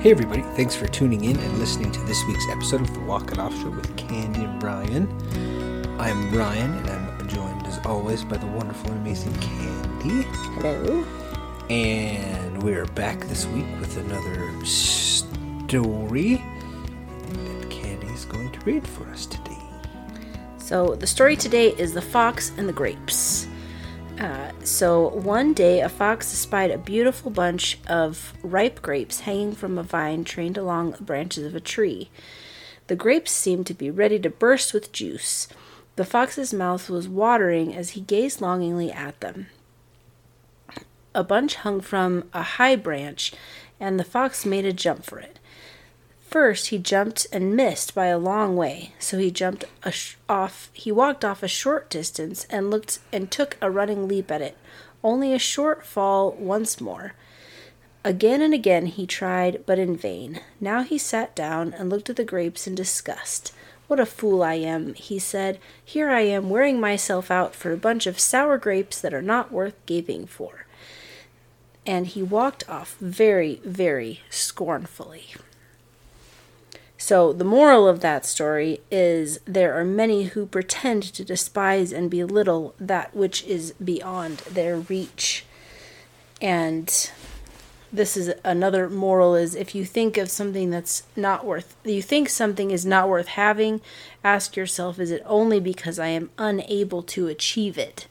Hey, everybody, thanks for tuning in and listening to this week's episode of the Walk It Off Show with Candy and Ryan. I'm Ryan, and I'm joined as always by the wonderful and amazing Candy. Hello. And we're back this week with another story that Candy is going to read for us today. So, the story today is The Fox and the Grapes. Uh, so, one day a fox espied a beautiful bunch of ripe grapes hanging from a vine trained along the branches of a tree. The grapes seemed to be ready to burst with juice. The fox's mouth was watering as he gazed longingly at them. A bunch hung from a high branch, and the fox made a jump for it. First, he jumped and missed by a long way, so he jumped sh- off. He walked off a short distance and looked and took a running leap at it. Only a short fall once more. Again and again he tried, but in vain. Now he sat down and looked at the grapes in disgust. What a fool I am, he said. Here I am wearing myself out for a bunch of sour grapes that are not worth gaping for. And he walked off very, very scornfully. So, the moral of that story is there are many who pretend to despise and belittle that which is beyond their reach. And this is another moral is if you think of something that's not worth you think something is not worth having, ask yourself is it only because I am unable to achieve it?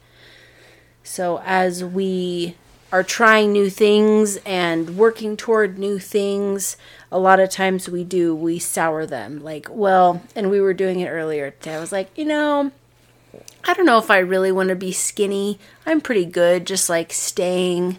So, as we are trying new things and working toward new things, a lot of times we do, we sour them. Like, well, and we were doing it earlier today. I was like, you know, I don't know if I really want to be skinny. I'm pretty good just like staying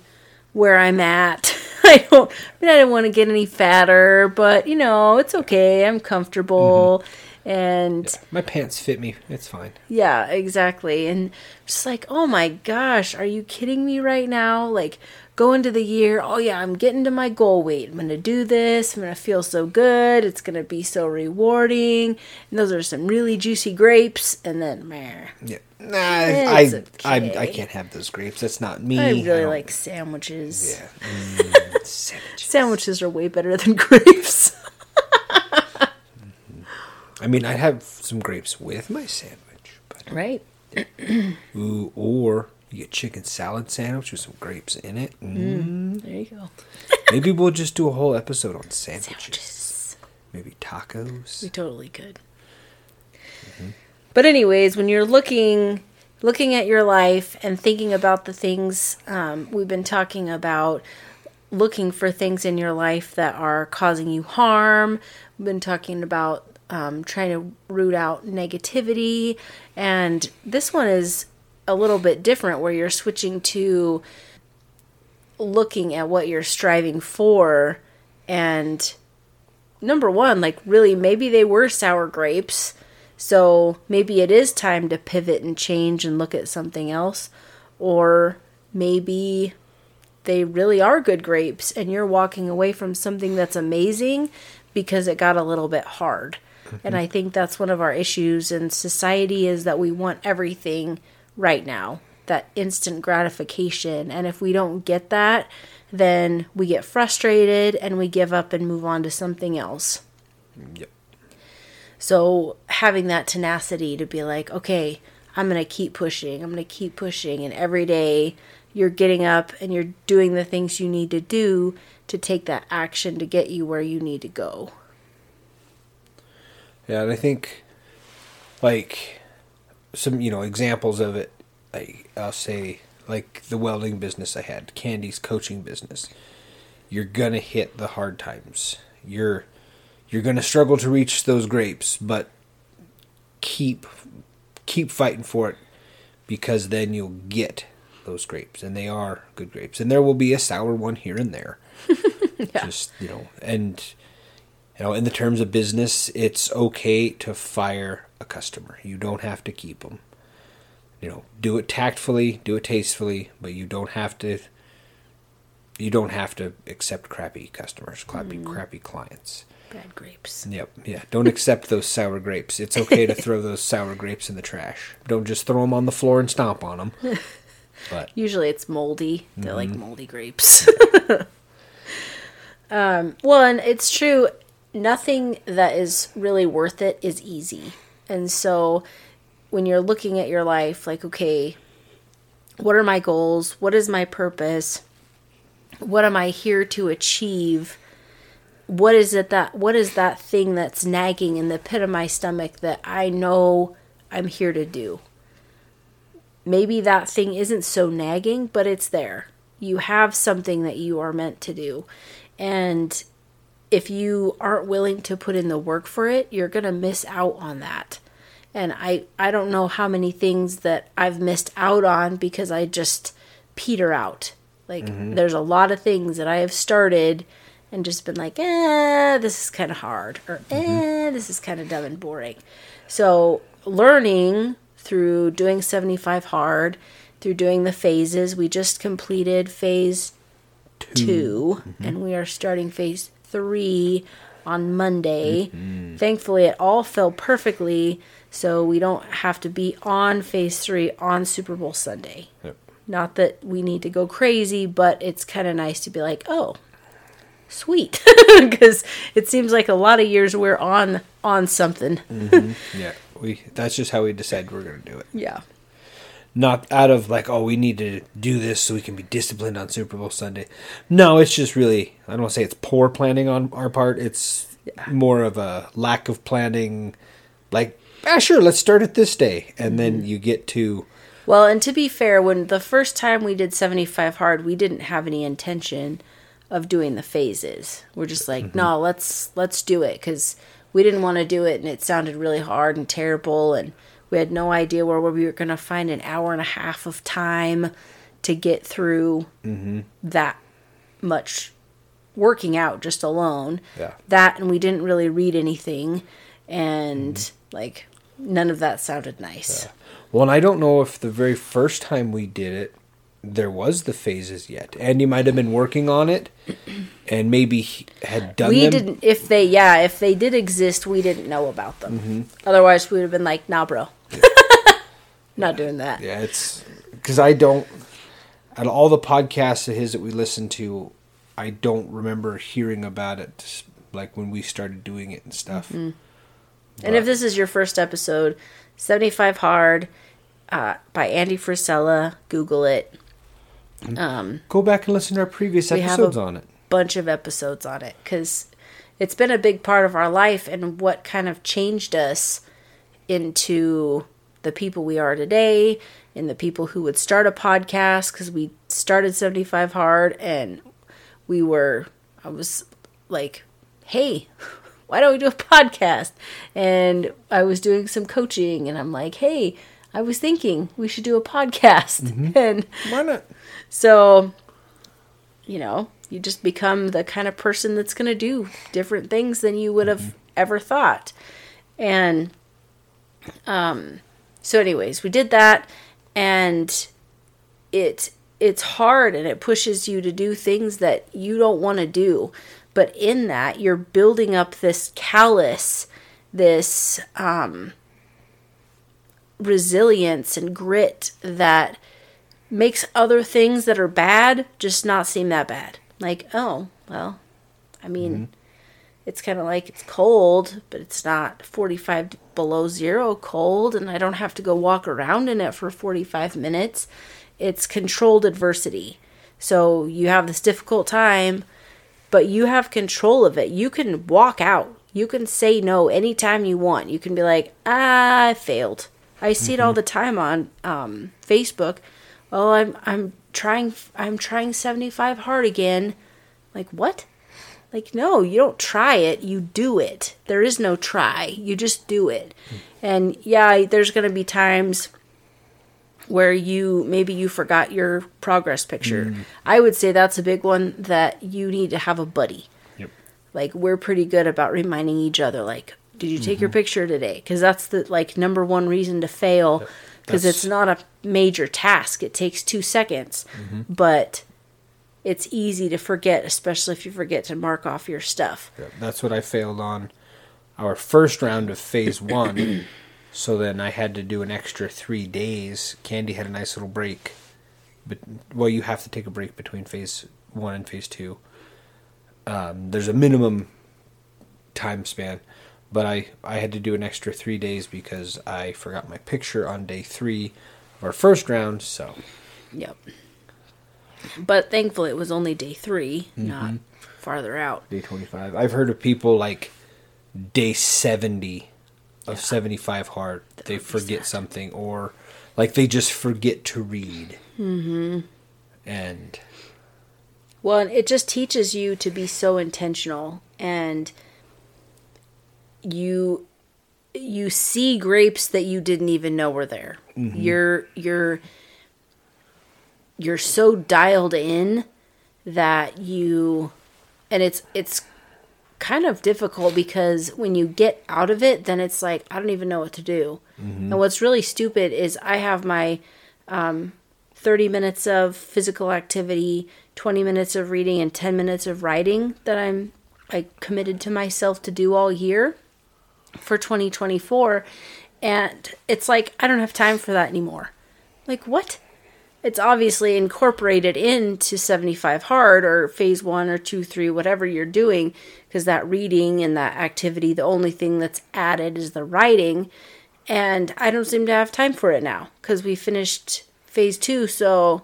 where I'm at. I don't I mean I don't want to get any fatter, but you know, it's okay. I'm comfortable. Mm-hmm. And My pants fit me, it's fine. yeah, exactly. And just like, oh my gosh, are you kidding me right now? Like, go into the year, oh yeah, I'm getting to my goal weight. I'm to do this. I'm to feel so good. It's to be so rewarding. And those are some really juicy grapes. And then, meh. Yeah. Nah, I, It's I. I can't have those grapes. That's not me. I really don't- like sandwiches. Yeah. Mm, sandwiches. Sandwiches are way better than grapes. I mean, I'd have some grapes with my sandwich, but right? ooh, or you get chicken salad sandwich with some grapes in it. Mm. There you go. Maybe we'll just do a whole episode on sandwiches. Sandwiches. Maybe tacos. We totally could. But anyways, when you're looking looking at your life and thinking about the things um, we've been talking about, looking for things in your life that are causing you harm. We've been talking about um, trying to root out negativity, and this one is a little bit different, where you're switching to looking at what you're striving for and number one, like really, maybe they were sour grapes. So maybe it is time to pivot and change and look at something else. Or maybe they really are good grapes and you're walking away from something that's amazing because it got a little bit hard. And I think that's one of our issues in society is that we want everything right now, that instant gratification. And if we don't get that, then we get frustrated and we give up and move on to something else. Yep. So having that tenacity to be like, okay, I'm going to keep pushing. I'm going to keep pushing. And every day you're getting up and you're doing the things you need to do to take that action to get you where you need to go. Yeah, and I think like some you know examples of it. Like I'll say like the welding business I had, Candy's coaching business. You're gonna hit the hard times. You're you're gonna struggle to reach those grapes, but keep keep fighting for it because then you'll get those grapes and they are good grapes and there will be a sour one here and there yeah. just you know and you know in the terms of business it's okay to fire a customer you don't have to keep them you know do it tactfully do it tastefully but you don't have to you don't have to accept crappy customers crappy crappy clients Bad grapes. Yep. Yeah. Don't accept those sour grapes. It's okay to throw those sour grapes in the trash. Don't just throw them on the floor and stomp on them. But Usually it's moldy. They're like moldy grapes. Um, well, and it's true. Nothing that is really worth it is easy. And so when you're looking at your life, like, okay, what are my goals? What is my purpose? What am I here to achieve? What is it that what is that thing that's nagging in the pit of my stomach that I know I'm here to do? Maybe that thing isn't so nagging, but it's there. You have something that you are meant to do. And if you aren't willing to put in the work for it, you're going to miss out on that. And I I don't know how many things that I've missed out on because I just peter out. Like there's a lot of things that I have started and just been like, "Eh, this is kind of hard," or "Eh, this is kind of dumb and boring." So, learning through doing 75 hard, through doing the phases, we just completed phase 2 and we are starting phase 3 on Monday. Mm-hmm. Thankfully, it all fell perfectly, so we don't have to be on phase 3 on Super Bowl Sunday. Yep. Not that we need to go crazy, but it's kind of nice to be like, oh, sweet, because it seems like a lot of years we're on on something. Mm-hmm. Yeah, we. That's just how we decided we're going to do it. Yeah, Not out of like, oh, we need to do this so we can be disciplined on Super Bowl Sunday. No, it's just really. I don't want to say it's poor planning on our part. It's more of a lack of planning. Like, ah, sure, let's start it this day, and then you get to. Well, and to be fair, when the first time we did 75 hard, we didn't have any intention of doing the phases. We're just like, no, let's let's do it cuz we didn't want to do it and it sounded really hard and terrible and we had no idea where we were going to find an hour and a half of time to get through that much working out just alone. Yeah. That and we didn't really read anything and like none of that sounded nice. Well, and I don't know if the very first time we did it, there was the phases yet. Andy might have been working on it, and maybe had done we them. didn't if they yeah if they did exist we didn't know about them Mm-hmm. otherwise we would have been like nah bro not doing that Yeah, it's because I don't. Out of all the podcasts of his that we listened to, I don't remember hearing about it like when we started doing it and stuff. and if this is your first episode 75 hard uh, by andy frisella google it Um, Go back and listen to our previous We have episodes a- on it. bunch of episodes on it because it's been a big part of our life and what kind of changed us into the people we are today and the people who would start a podcast because we started 75 hard and we were i was like hey why don't we do a podcast and i was doing some coaching and i'm like hey i was thinking we should do a podcast and Why not? so, you know, you just become the kind of person that's going to do different things than you would have ever thought. And um so anyways, we did that and it it's hard and it pushes you to do things that you don't want to do. But in that, you're building up this callous, this um resilience and grit that makes other things that are bad just not seem that bad. Like, oh, well, I mean, it's kind of like it's cold, but it's not 45 below zero cold, and I don't have to go walk around in it for 45 minutes. It's controlled adversity. So you have this difficult time, but you have control of it. You can walk out. You can say no anytime you want. You can be like, ah, I failed. I see it all the time on um, Facebook. Oh, I'm I'm trying I'm trying 75 hard again. Like what? Like no, you don't try it, you do it. There is no try. You just do it. And yeah, there's going to be times where you maybe you forgot your progress picture. Mm. I would say that's a big one that you need to have a buddy. Yep. Like we're pretty good about reminding each other like did you take your mm-hmm. picture today? Cuz that's the like number one reason to fail because That's- it's not a major task. It takes 2 seconds. Mm-hmm. But it's easy to forget, especially if you forget to mark off your stuff. Yep, That's what I failed on our first round of phase one. so then I had to do an extra three days. Candy had a nice little break. But well, you have to take a break between phase one and phase two. um, there's a minimum time span, but I I had to do an extra three days because I forgot my picture on day three of our first round. So Yep. But thankfully, it was only day 3 not farther out. day 25. I've heard of people like day 70 of 75 hard. they forget something or like they just forget to read. Mm-hmm. And Well, it just teaches you to be so intentional and you you see grapes that you didn't even know were there. You're you're you're so dialed in that you and it's it's kind of difficult because when you get out of it then it's like I don't even know what to do. Mm-hmm. And what's really stupid is I have my um, 30 minutes of physical activity, 20 minutes of reading, and 10 minutes of writing that I'm like committed to myself to do all year for 2024. And it's like, I don't have time for that anymore. Like, what? It's obviously incorporated into 75 hard or phase one or two, three, whatever you're doing, because that reading and that activity, the only thing that's added is the writing. And I don't seem to have time for it now because we finished phase two. So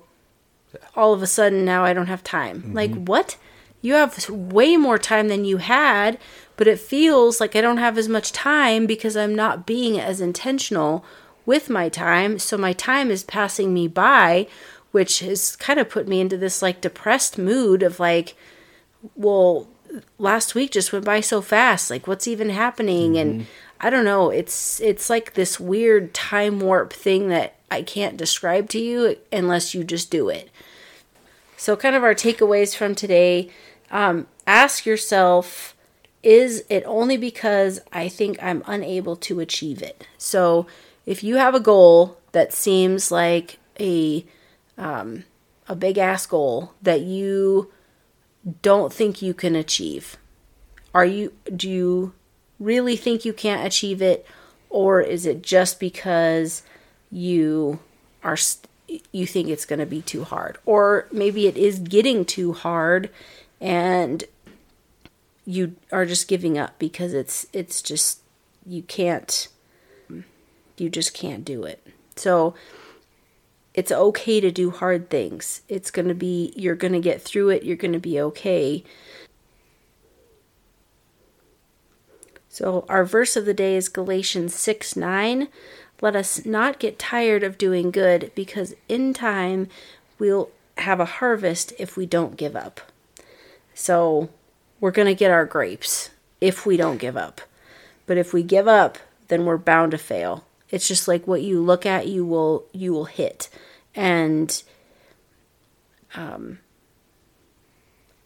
all of a sudden now I don't have time. Mm-hmm. Like, what? You have way more time than you had, but it feels like I don't have as much time because I'm not being as intentional with my time. So my time is passing me by, which has kind of put me into this like depressed mood of like, well, last week just went by so fast. Like, what's even happening? And I don't know. It's it's like this weird time warp thing that I can't describe to you unless you just do it. So, kind of our takeaways from today um, ask yourself, is it only because I think I'm unable to achieve it? So, if you have a goal that seems like a um, a big ass goal that you don't think you can achieve, are you do you really think you can't achieve it, or is it just because you are you think it's going to be too hard? Or maybe it is getting too hard and you are just giving up because it's it's just you can't you just can't do it so it's okay to do hard things it's going to be you're going to get through it you're going to be okay so our verse of the day is galatians 6 9 let us not get tired of doing good, because in time we'll have a harvest if we don't give up. So we're going to get our grapes if we don't give up. But if we give up, then we're bound to fail. It's just like what you look at, you will you will hit. And um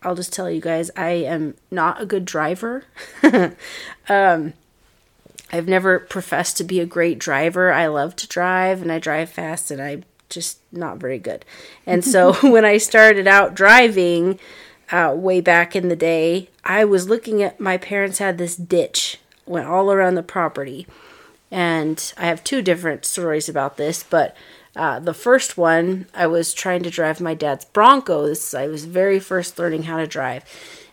I'll just tell you guys, I am not a good driver. um I've never professed to be a great driver. I love to drive and I drive fast and I'm just not very good. And so when I started out driving uh, way back in the day, I was looking at my parents had this ditch went all around the property. And I have two different stories about this, but uh, the first one, I was trying to drive my dad's Broncos. I was very first learning how to drive.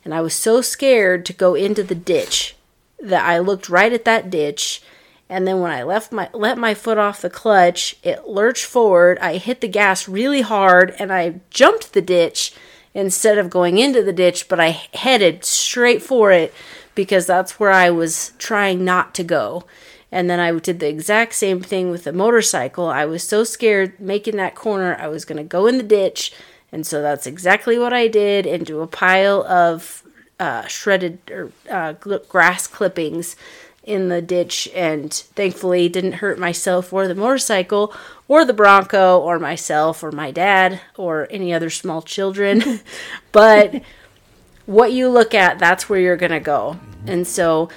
And I was so scared to go into the ditch that I looked right at that ditch and then when I left my let my foot off the clutch, it lurched forward. I hit the gas really hard and I jumped the ditch instead of going into the ditch, but I headed straight for it because that's where I was trying not to go. And then I did the exact same thing with the motorcycle. I was so scared making that corner, I was going to go in the ditch. And so that's exactly what I did into a pile of uh, shredded or uh, grass clippings in the ditch and thankfully didn't hurt myself or the motorcycle or the bronco or myself or my dad or any other small children but what you look at that's where you're going to go and so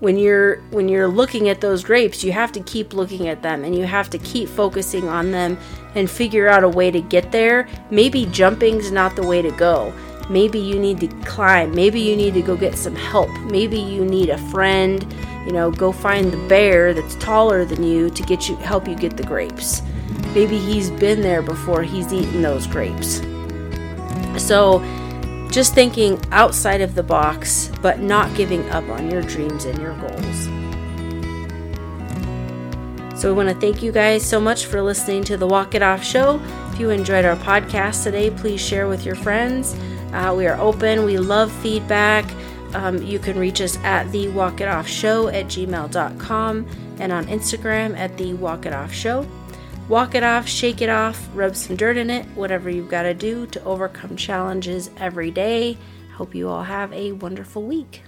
when you're when you're looking at those grapes you have to keep looking at them and you have to keep focusing on them and figure out a way to get there. Maybe jumping's not the way to go. Maybe you need to climb. Maybe you need to go get some help. Maybe you need a friend. You know go find the bear that's taller than you to get you help you get the grapes. Maybe he's been there before he's eaten those grapes. So just thinking outside of the box, but not giving up on your dreams and your goals. So, we want to thank you guys so much for listening to the Walk It Off show. If you enjoyed our podcast today, please share with your friends. Uh, we are open, we love feedback. Um, you can reach us at the Walk It Off Show at gmail.com and on Instagram at the Walk It Off Show. Walk it off, shake it off, rub some dirt in it, whatever you've got to do to overcome challenges every day. Hope you all have a wonderful week.